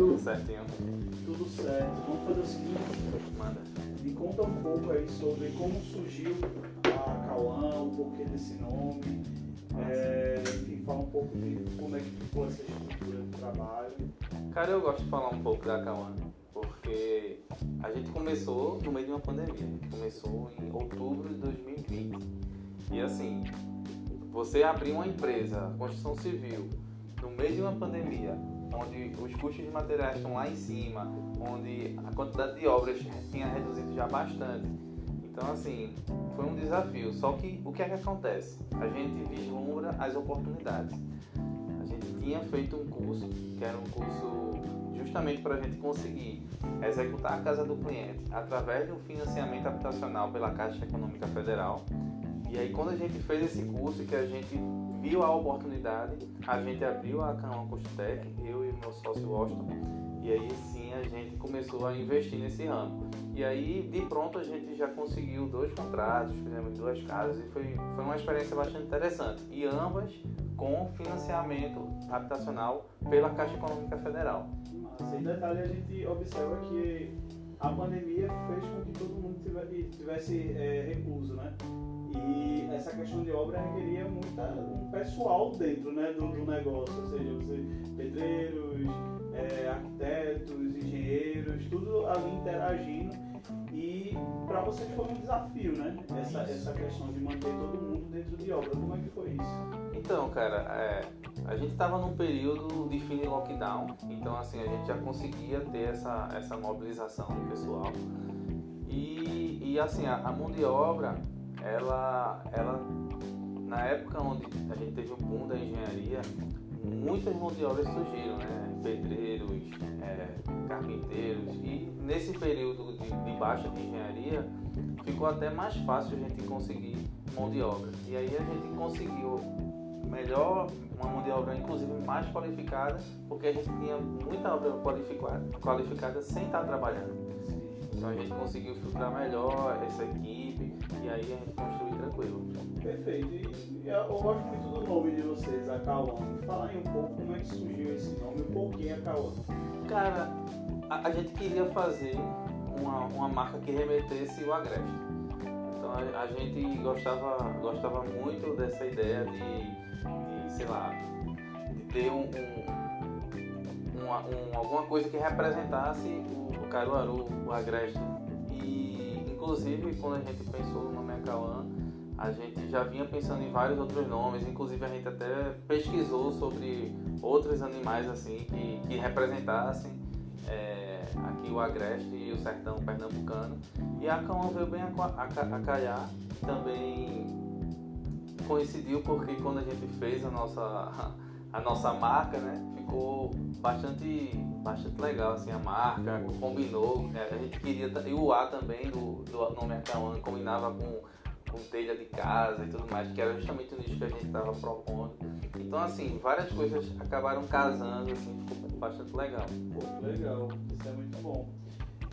Tudo certinho. Tudo certo. Vamos fazer o seguinte. Manda. Me conta um pouco aí sobre como surgiu a Cauã, o porquê desse nome. É, enfim, fala um pouco de como é que ficou essa estrutura de trabalho. Cara, eu gosto de falar um pouco da Cauã, porque a gente começou no meio de uma pandemia. A gente começou em outubro de 2020. E assim, você abrir uma empresa, construção civil, no meio de uma pandemia, onde os custos de materiais estão lá em cima, onde a quantidade de obras tinha reduzido já bastante. Então, assim, foi um desafio. Só que o que é que acontece? A gente vislumbra as oportunidades. A gente tinha feito um curso, que era um curso justamente para a gente conseguir executar a casa do cliente através de um financiamento habitacional pela Caixa Econômica Federal. E aí, quando a gente fez esse curso, que a gente viu a oportunidade, a gente abriu a Cama Costec, eu e meu sócio Washington, e aí sim a gente começou a investir nesse ramo. E aí, de pronto, a gente já conseguiu dois contratos, fizemos duas casas e foi, foi uma experiência bastante interessante. E ambas com financiamento habitacional pela Caixa Econômica Federal. Mas, em detalhe, a gente observa que a pandemia fez com que todo mundo tivesse é, recluso, né? Essa questão de obra requeria muita, um pessoal dentro né, do, do negócio, ou seja, você, pedreiros, é, arquitetos, engenheiros, tudo ali interagindo. E para vocês foi um desafio, né? Essa, essa questão de manter todo mundo dentro de obra. Como é que foi isso? Então, cara, é, a gente estava num período de fim de lockdown, então assim, a gente já conseguia ter essa, essa mobilização do pessoal. E, e assim, a, a mão de obra ela, ela na época onde a gente teve o boom da engenharia, muitas mãos de obra surgiram, né? Pedreiros, é, carpinteiros, e nesse período de, de baixa de engenharia ficou até mais fácil a gente conseguir mão de obra. E aí a gente conseguiu melhor, uma mão de obra inclusive mais qualificada, porque a gente tinha muita obra qualificada, qualificada sem estar trabalhando. Então a gente conseguiu filtrar melhor essa e aí a gente construiu tranquilo. Perfeito. E eu gosto muito do nome de vocês, a Cauã. Fala aí um pouco como é que surgiu esse nome, um pouquinho a Cauã. Cara, a, a, gente queria fazer uma, uma marca que remetesse o agreste. Então a, a, gente gostava, gostava muito dessa ideia de, de sei lá, de ter um, um, uma, um, alguma coisa que representasse o Caruaru, o Agreste. E inclusive quando a gente pensou Acauã, a gente já vinha pensando em vários outros nomes, inclusive a gente até pesquisou sobre outros animais assim que, que representassem é, aqui o Agreste e o sertão pernambucano. E a Acauã veio bem a, a, a calhar, também coincidiu porque quando a gente fez a nossa, a nossa marca, né, ficou bastante, bastante legal assim, a marca, combinou. Né? A gente queria. E o A também do, do nome Acauã combinava com, com telha de casa e tudo mais, que era justamente o nicho que a gente estava propondo. Então assim, várias coisas acabaram casando, assim, ficou bastante legal. Pô, legal, isso é muito bom.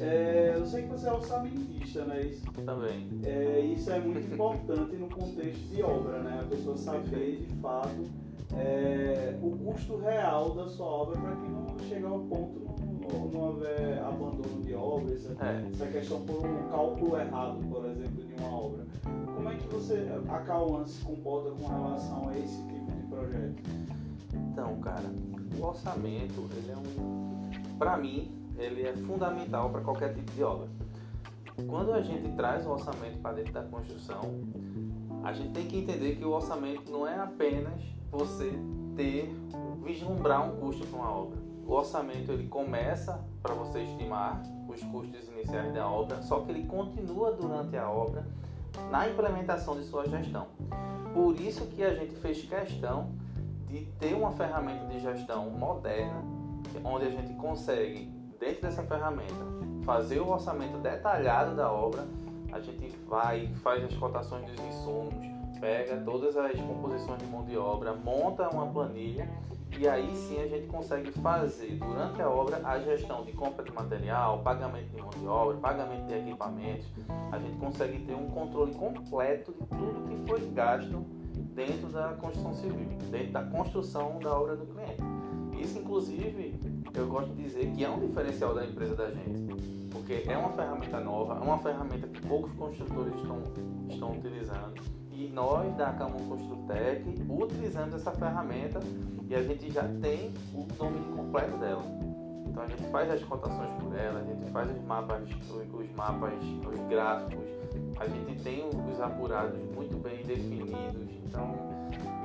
É, eu sei que você é orçamentista, né? Isso, Também. É, isso é muito importante no contexto de obra, né? A pessoa saber de fato é, o custo real da sua obra para que não chegue ao ponto não, não haver abandono de obra, essa, é. essa questão por um cálculo errado, por exemplo, de uma obra. Como é que você, a Cauã se comporta com relação a esse tipo de projeto? Então, cara, o orçamento, ele é um, para mim, ele é fundamental para qualquer tipo de obra. Quando a gente traz o orçamento para dentro da construção, a gente tem que entender que o orçamento não é apenas você ter, vislumbrar um custo para uma obra. O orçamento ele começa para você estimar os custos iniciais da obra, só que ele continua durante a obra na implementação de sua gestão. Por isso que a gente fez questão de ter uma ferramenta de gestão moderna, onde a gente consegue, dentro dessa ferramenta, fazer o orçamento detalhado da obra. A gente vai, faz as cotações dos insumos, pega todas as composições de mão de obra, monta uma planilha e aí sim a gente consegue fazer durante a obra a gestão de compra de material, pagamento de mão de obra, pagamento de equipamentos. A gente consegue ter um controle completo de tudo que foi gasto dentro da construção civil, dentro da construção da obra do cliente. Isso inclusive eu gosto de dizer que é um diferencial da empresa da gente. Porque é uma ferramenta nova, é uma ferramenta que poucos construtores estão, estão utilizando. E nós da Camon Construtec utilizamos essa ferramenta e a gente já tem o nome completo dela. Então a gente faz as cotações por ela, a gente faz os mapas, os mapas, os gráficos, a gente tem os apurados muito bem definidos. Então,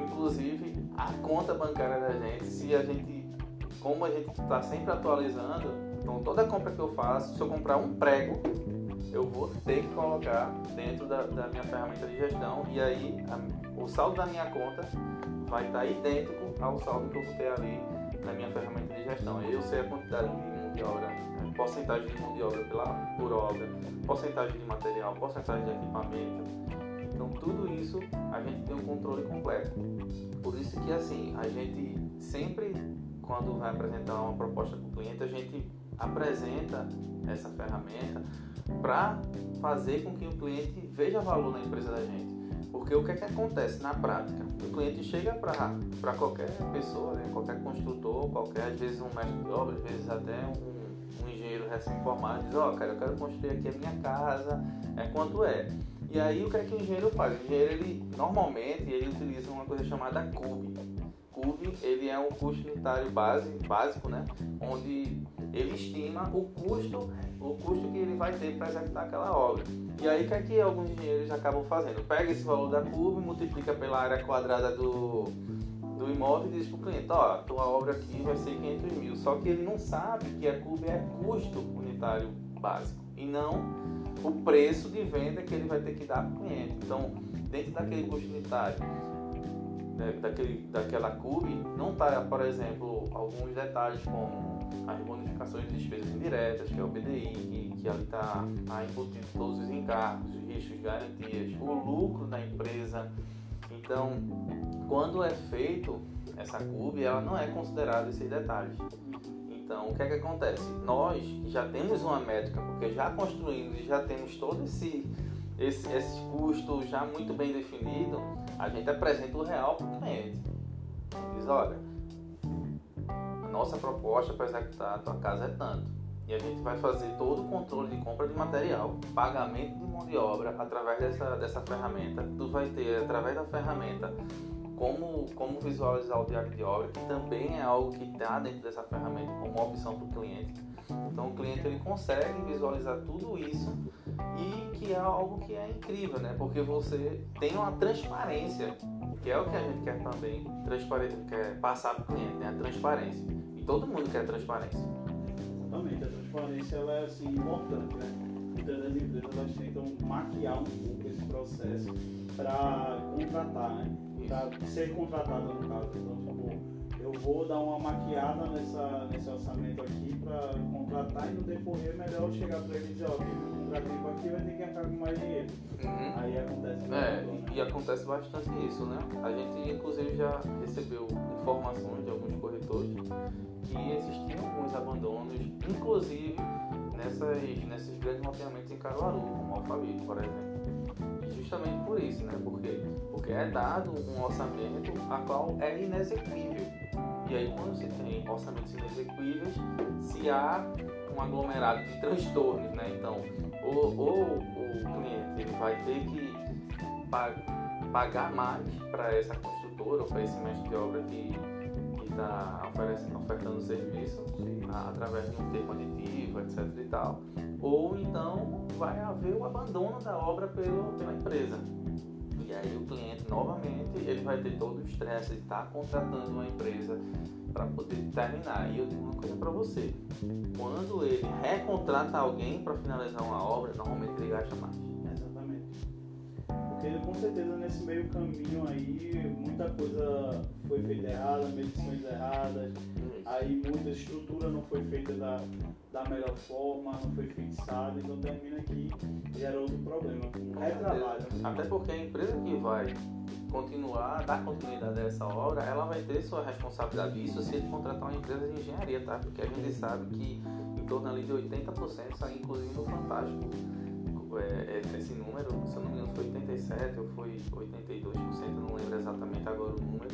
inclusive a conta bancária da gente, se a gente, como a gente está sempre atualizando, então toda compra que eu faço, se eu comprar um prego, eu vou ter que colocar dentro da, da minha ferramenta de gestão e aí a, o saldo da minha conta vai estar idêntico ao saldo que eu vou ter ali na minha ferramenta de gestão. Eu sei a quantidade de mão de obra, né, porcentagem de mão de obra pela, por obra, porcentagem de material, porcentagem de equipamento. Então tudo isso a gente tem um controle completo. Por isso que assim, a gente sempre quando vai apresentar uma proposta para o cliente, a gente apresenta essa ferramenta para fazer com que o cliente veja valor na empresa da gente. Porque o que é que acontece na prática? O cliente chega para qualquer pessoa, né? qualquer construtor, qualquer, às vezes um mestre de obra, às vezes até um, um engenheiro recém-formado, diz, ó, oh, cara, eu quero construir aqui a minha casa, é quanto é? E aí o que é que o engenheiro faz? O engenheiro, ele, normalmente, ele utiliza uma coisa chamada CUB. CUB, ele é um custo unitário base, básico, né? Onde ele estima o custo, o custo que ele vai ter para executar aquela obra. E aí o que é que alguns engenheiros acabam fazendo? Pega esse valor da curva e multiplica pela área quadrada do, do imóvel e diz para o cliente, ó, tua obra aqui vai ser 500 mil. Só que ele não sabe que a curva é custo unitário básico e não o preço de venda que ele vai ter que dar para o cliente. Então, dentro daquele custo unitário, né, daquele, daquela CUB, não está, por exemplo, alguns detalhes como as bonificações de despesas indiretas, que é o BDI, que, que ali está tá embutido todos os encargos, os riscos, garantias, o lucro da empresa. Então, quando é feito essa CUB, ela não é considerada esses detalhes. Então, o que é que acontece? Nós já temos uma métrica, porque já construímos e já temos todo esse, esse, esse custo já muito bem definido, a gente apresenta o real para o cliente. Diz, olha, nossa proposta para executar a tua casa é tanto. E a gente vai fazer todo o controle de compra de material, pagamento de mão de obra através dessa, dessa ferramenta. Tu vai ter, através da ferramenta, como, como visualizar o diário de obra, que também é algo que está dentro dessa ferramenta como opção para o cliente. Então o cliente ele consegue visualizar tudo isso e que é algo que é incrível, né? Porque você tem uma transparência, que é o que a gente quer também, transparência, quer passar para o cliente, né? A transparência. E todo mundo quer transparência. Exatamente, a transparência ela é assim importante, né? Muitas das empresas elas tentam maquiar um pouco esse processo para contratar, né? Para ser contratado no caso. Então, tipo, eu vou dar uma maquiada nessa, nesse orçamento aqui para contratar e no decorrer é melhor chegar para ele e dizer, ó, oh, contrativo aqui vai ter que entrar com mais dinheiro. Uhum. Aí acontece É, né? e acontece bastante isso, né? A gente inclusive já recebeu informações de alguns corretores que existiam alguns abandonos, inclusive nessas, nesses grandes mapeamentos em Caruaru, como Alphaville, por exemplo. E justamente por isso, né? Porque, porque é dado um orçamento a qual é inexequível. E aí quando se tem orçamentos inexequíveis, se há um aglomerado de transtornos, né? Então, ou, ou o cliente ele vai ter que pagar mais para essa construtora ou para esse mestre de obra que está ofertando serviço através de um termo aditivo, etc. e tal. Ou então vai haver o abandono da obra pelo, pela empresa. E aí o cliente novamente ele vai ter todo o estresse de estar contratando uma empresa para poder terminar. E eu digo uma coisa para você: quando ele recontrata alguém para finalizar uma obra, normalmente ele gasta mais. Exatamente. Porque com certeza nesse meio caminho aí muita coisa foi feita errada, medições erradas, aí muita estrutura não foi feita da, da melhor forma, não foi fixada, então termina aqui gera outro problema, um retrabalho. Até porque a empresa que vai continuar, dar continuidade a essa obra, ela vai ter sua responsabilidade. Isso se ele contratar uma empresa de engenharia, tá? Porque a gente sabe que em torno ali de 80% sai inclusive no Fantástico é, esse número, se eu não me engano foi 87 ou foi 82%, não lembro exatamente agora o número.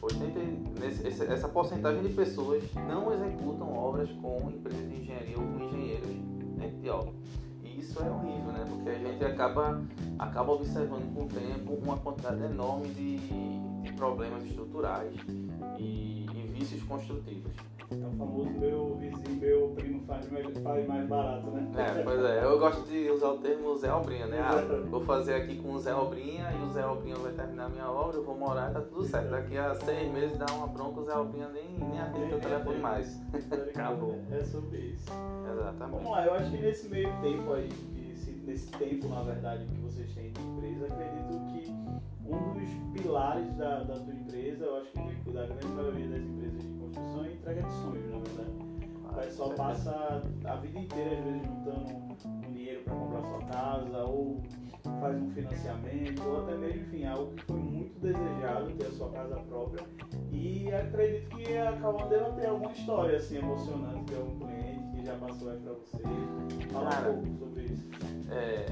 80, nesse, essa porcentagem de pessoas não executam obras com empresas de engenharia ou com engenheiros dentro de obra. Isso é horrível, né? Porque a gente acaba, acaba observando com o tempo uma quantidade enorme de, de problemas estruturais e vícios construtivos. É o famoso meu vizinho, meu primo faz mais, faz mais barato, né? É, pois é. Eu gosto de usar o termo Zé Albrinha, né? Ah, vou fazer aqui com o Zé Albrinha e o Zé Albrinha vai terminar a minha obra, eu vou morar e tá tudo certo. Daqui a seis meses dá uma bronca, o Zé Albrinha nem, nem atende o telefone mais. Acabou. É sobre isso. Exatamente. Vamos lá, eu acho que nesse meio tempo aí, nesse tempo, na verdade, que vocês têm de empresa, acredito que um dos pilares da, da tua empresa, eu acho que da grande maioria das empresas de construção é entrega de sonhos, na verdade. O pessoal passa a vida inteira, às vezes, juntando um dinheiro para comprar sua casa, ou faz um financiamento, ou até mesmo, enfim, algo que foi muito desejado, ter a sua casa própria. E acredito que a Calma deva ter alguma história assim, emocionante de algum cliente que já passou aí para você. Fala Cara, um pouco sobre isso. É,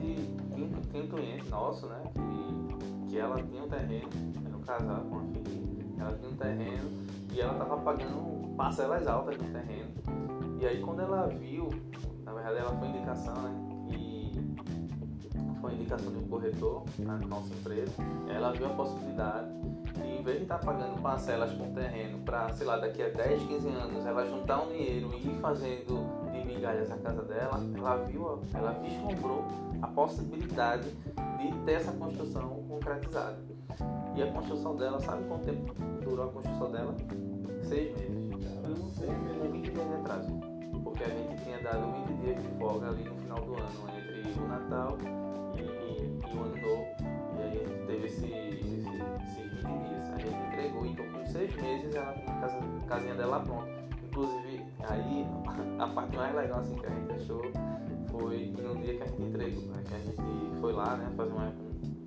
tem, tem um cliente nosso, né, que, que ela tinha um terreno, era um casal com uma filha, ela tinha um terreno e ela estava pagando parcelas altas no terreno. E aí quando ela viu, na verdade ela foi indicação, né? E foi indicação de um corretor na nossa empresa, ela viu a possibilidade de em vez de estar tá pagando parcelas com terreno para, sei lá, daqui a 10, 15 anos ela juntar um dinheiro e ir fazendo de migalhas a casa dela, ela viu, ela vislumbrou a possibilidade de ter essa construção concretizada. E a construção dela, sabe quanto tempo durou a construção dela? Seis meses. Eu não sei, 20 dias de atraso. Porque a gente tinha dado 20 dias de folga ali no final do ano, entre o Natal e, e o Ano Novo. E aí a gente teve esse, esse, esses 20 dias. A gente entregou, então com seis meses ela tinha a casa, casinha dela pronta. Inclusive, aí a parte mais legal assim que a gente achou foi no dia que a gente entregou, né? que a gente foi lá, né, fazer uma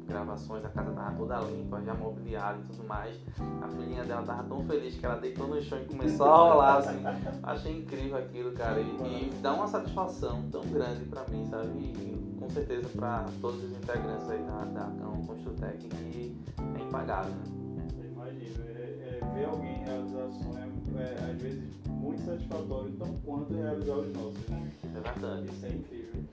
gravações, a casa tava toda limpa, já mobiliada e tudo mais. A filhinha dela tava tão feliz que ela deitou no chão e começou a rolar, assim. Achei incrível aquilo, cara. E, e dá uma satisfação tão grande pra mim, sabe? E com certeza pra todos os integrantes aí da, da Construtec que é impagável, né? Eu imagino. É, é, ver alguém realizar sonho é, às vezes muito satisfatório, tão quanto realizar os nossos, né? É verdade. Isso é incrível.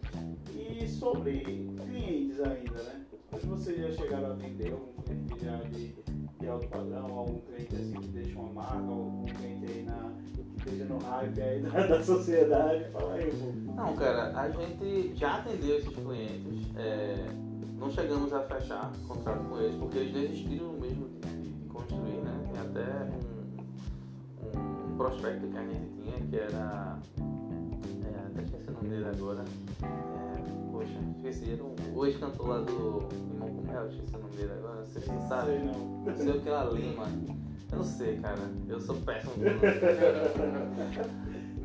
E sobre clientes ainda, né? Mas vocês já chegaram a atender algum cliente já de, de alto padrão, algum cliente assim que deixa uma marca, algum cliente aí na, que esteja no hype aí da, da sociedade? Fala aí, pô. Não, cara, a gente já atendeu esses clientes. É, não chegamos a fechar contrato com eles, porque eles desistiram mesmo de, de construir, né? Tem até um, prospecto que a gente tinha que era. É, até esqueci o nome dele agora. É, Poxa, esqueci. Era o ex-cantor lá do Limão com Mel, esqueci o nome dele agora. Não sei se você sabe. Sei não. Não sei o que ela Lima. Eu não sei, cara. Eu sou péssimo.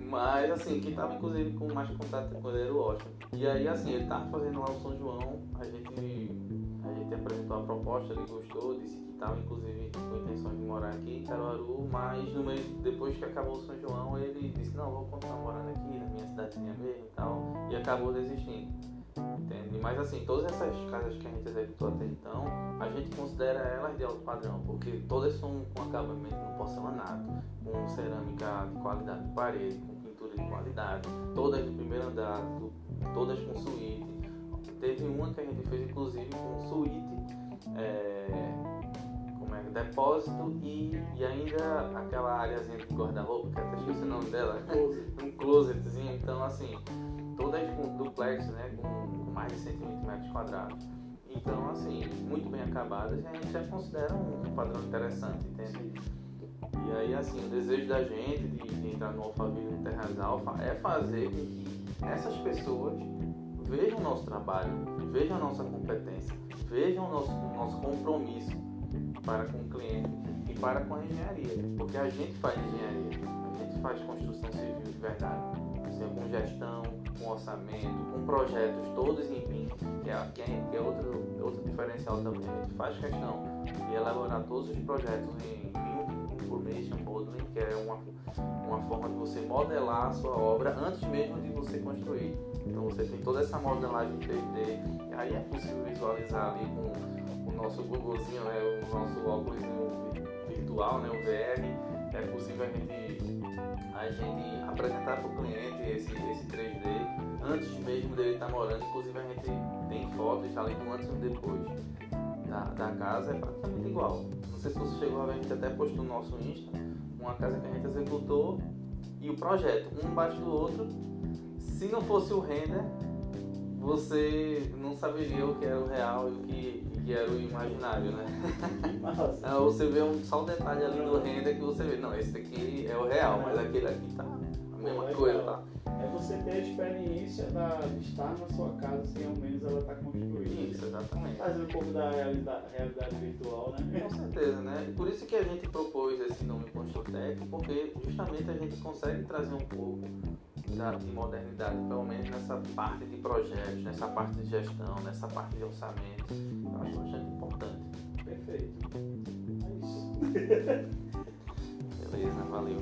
Mas assim, quem tava inclusive com mais contato com ele era o Washington. E aí assim, ele tava fazendo lá o São João, a gente, gente apresentou a proposta, ele gostou, disse que tava inclusive com intenção de morar aqui em Caruaru, mas no meio, depois que acabou o São João, ele disse, não, vou continuar morando aqui na minha cidadezinha mesmo e tal, e acabou desistindo. Entende? Mas assim, todas essas casas que a gente executou até então, a gente considera elas de alto padrão, porque todas são com acabamento no porcelanato, com cerâmica de qualidade de parede, com pintura de qualidade, todas de primeiro andar, todas com suíte. Teve uma que a gente fez inclusive com suíte, é, como é, depósito e, e ainda aquela áreazinha de guarda-roupa, que até esqueci o nome dela, um closetzinho, então assim todas com duplex, né, com, com, mais de 120 metros quadrados. Então, assim, muito bem acabadas a gente já considera um, um padrão interessante, entende? E aí, assim, o desejo da gente de, de entrar no Alphaville no Terras Alfa é fazer com que essas pessoas vejam o nosso trabalho, vejam a nossa competência, vejam o nosso, nosso compromisso para com o cliente e para com a engenharia. Porque a gente faz engenharia, a gente faz construção civil de verdade assim, com gestão, com orçamento, com projetos todos em que é, que é, que é outro, outro diferencial também. A gente faz questão de elaborar todos os projetos em PIN, formation modeling, que é uma, uma forma de você modelar a sua obra antes mesmo de você construir. Então você tem toda essa modelagem 3D, e aí é possível visualizar ali com o nosso Googlezinho, né, o nosso óculos virtual, né, o VR, é possível a gente, a gente apresentar para o cliente esse, esse 3D antes mesmo dele estar morando. Inclusive a gente tem fotos ali do antes e depois da, da casa, é praticamente igual. Não sei se você chegou a ver, a gente até postou no nosso Insta uma casa que a gente executou e o projeto, um embaixo do outro. Se não fosse o render, você não saberia o que era o real e o que, que era o imaginário, né? Nossa. você vê um, só um detalhe ali do render que você vê, não, esse aqui é o real, mas aquele aqui tá a mesma coisa, tá? É você ter a experiência da, de estar na sua casa, assim, ao menos ela está construída. Isso, exatamente. Fazendo um pouco da realidade, realidade virtual, né? Com certeza, né? E por isso que a gente propôs esse nome Construtec, porque justamente a gente consegue trazer um pouco da, de modernidade, pelo menos nessa parte de projetos, nessa parte de gestão, nessa parte de orçamento. Eu acho bastante importante. Perfeito. É isso. Beleza, valeu.